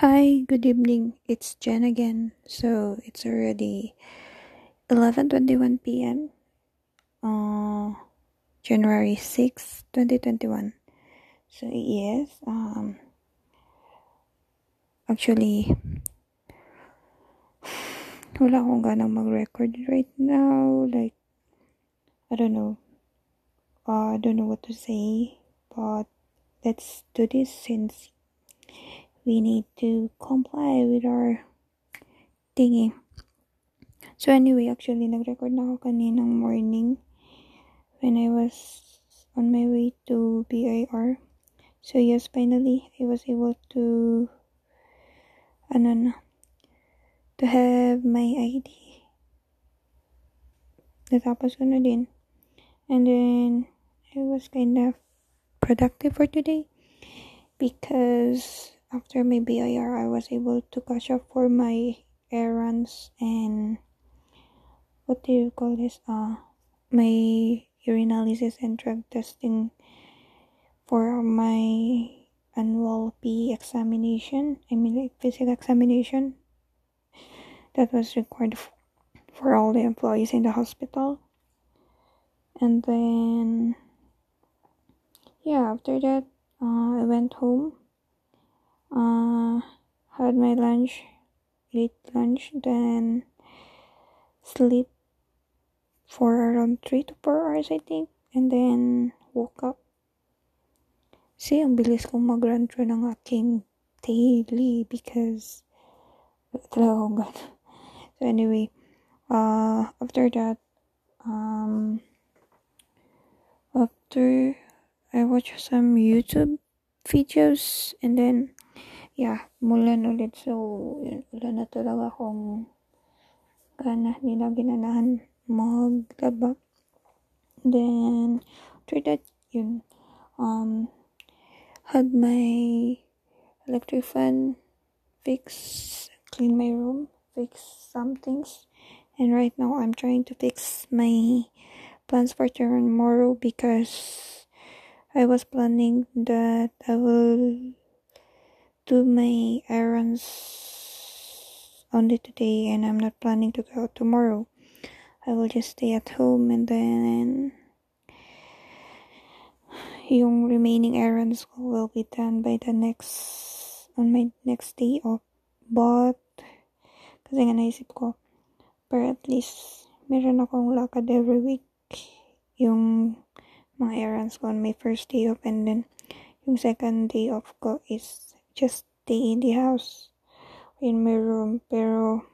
Hi, good evening. It's Jen again. So it's already 11:21 p.m. Uh, January 6, 2021. So yes, um actually wala akong ganang mag-record right now. Like I don't know. Uh, I don't know what to say, but let's do this since we need to comply with our thingy. So anyway, actually nag-record na ako kaninang morning when I was on my way to BIR. So yes, finally I was able to ano na to have my ID. Natapos ko na din. And then it was kind of productive for today because after my BIR I was able to catch up for my errands and what do you call this? Uh my urinalysis and drug testing for my annual P examination I mean like physical examination that was required for all the employees in the hospital. And then yeah after that uh, I went home uh, had my lunch late lunch then sleep for around 3 to 4 hours I think and then woke up. See ang bilis kong mag-run through ng aking daily because talaga so anyway uh after that um after I watched some YouTube videos and then yeah, mulan ulit. So, yun, wala na talaga akong gana, hindi na ginanahan maglaba. Then, after that, yun, um, had my electric fan fix, clean my room, fix some things. And right now, I'm trying to fix my plans for tomorrow because I was planning that I will do my errands only today and I'm not planning to go tomorrow. I will just stay at home and then yung remaining errands will be done by the next on my next day off. But kasi nga naisip ko pero at least meron akong lakad every week yung mga errands ko on my first day off and then yung second day off ko is just stay in the house in my room pero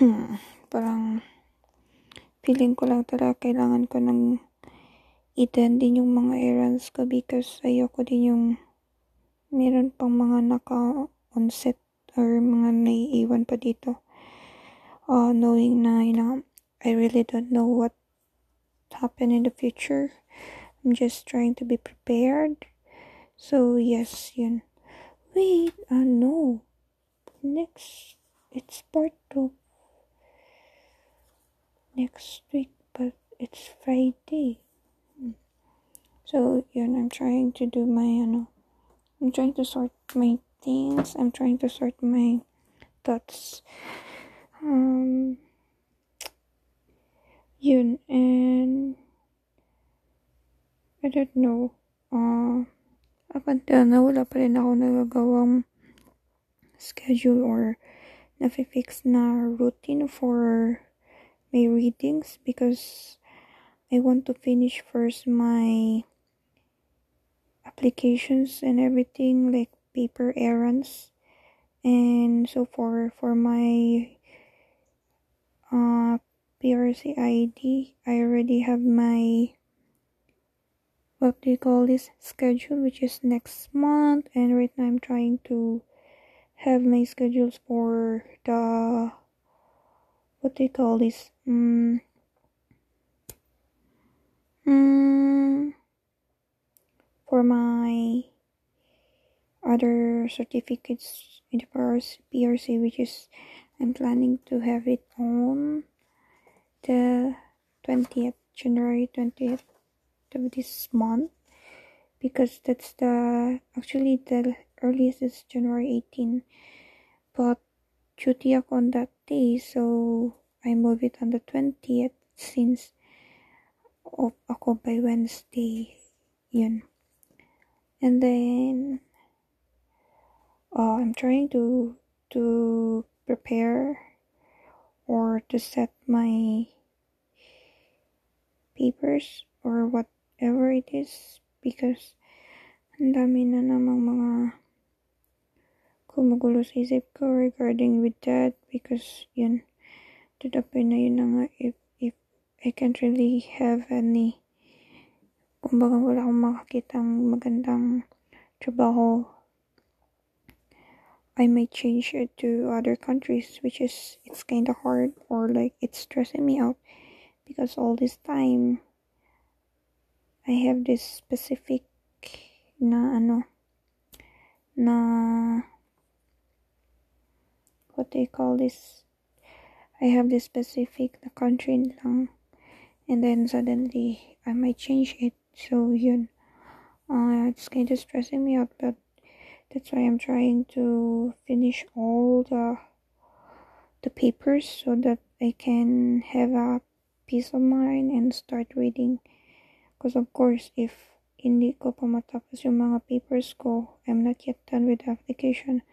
hmm, parang feeling ko lang talaga kailangan ko ng i-attend din yung mga errands ko because ayoko din yung meron pang mga naka-onset or mga naiiwan pa dito. Uh, knowing na, you know, I really don't know what happen in the future. I'm just trying to be prepared. So, yes, yun. Wait, uh, no. Next, it's part of next week, but it's Friday. So, yun, I'm trying to do my, ano, I'm trying to sort my things. I'm trying to sort my thoughts. Um, yun, and I don't know. Uh, up until now, wala pa rin ako nagagawang schedule or nafe-fix na routine for my readings because I want to finish first my applications and everything like paper errands and so for for my uh PRC ID I already have my what do you call this schedule which is next month and right now I'm trying to have my schedules for the what do you call this mm, mm, for my other certificates in the PRC, which is I'm planning to have it on the 20th January 20th of this month because that's the actually the earliest is January 18. But duty on that day, so I move it on the 20th since off ako by Wednesday. Yun. And then uh, I'm trying to to prepare or to set my papers or whatever it is because ang dami na namang mga kumugulo sa isip ko regarding with that because yun to na yun na nga if, if I can't really have any kumbaga wala akong makakitang magandang trabaho I might change it to other countries which is it's kind of hard or like it's stressing me out because all this time I have this specific na ano na what do you call this? I have this specific the country lang and then suddenly I might change it. So yun. Uh, it's kind of stressing me out but that's why I'm trying to finish all the the papers so that I can have a peace of mind and start reading because of course if hindi ko pa matapos yung mga papers ko I'm not yet done with the application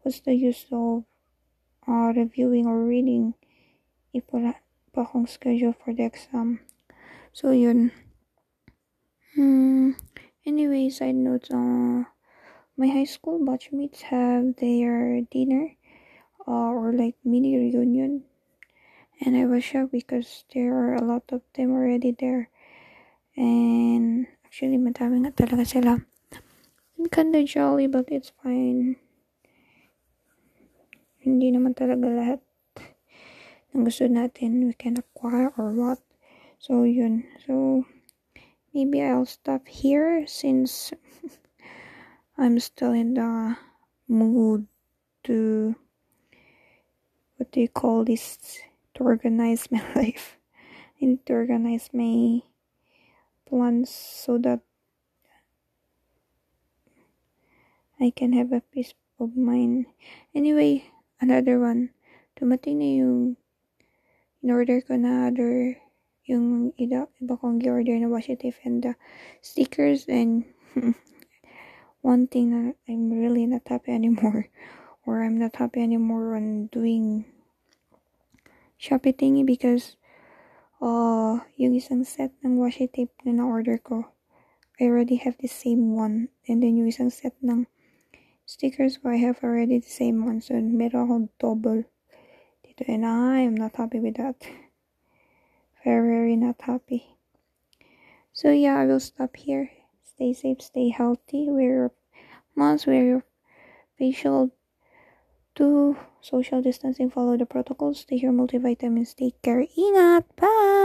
what's the use of uh, reviewing or reading if wala pa akong schedule for the exam. So, yun. Hmm. Anyway, side note, uh, my high school batchmates have their dinner uh, or like mini reunion. And I was shocked because there are a lot of them already there. And actually, madami nga talaga sila. I'm kinda jolly, but it's fine. hindi naman talaga lahat ng gusto natin we can acquire or what. So, yun. So, maybe I'll stop here since I'm still in the mood to, what do you call this, to organize my life. I need to organize my plans so that I can have a peace of mind. Anyway, another one. Dumating na yung in-order ko na other yung iba, iba kong order na washi tape and the stickers and one thing that I'm really not happy anymore or I'm not happy anymore on doing Shopee thingy because uh, yung isang set ng washi tape na na-order ko I already have the same one and then yung isang set ng stickers ko, I have already the same one. So, meron akong double dito. And I am not happy with that. Very, very not happy. So, yeah, I will stop here. Stay safe, stay healthy. Wear your masks, wear your facial do social distancing, follow the protocols, take your multivitamins, take care, ingat, bye!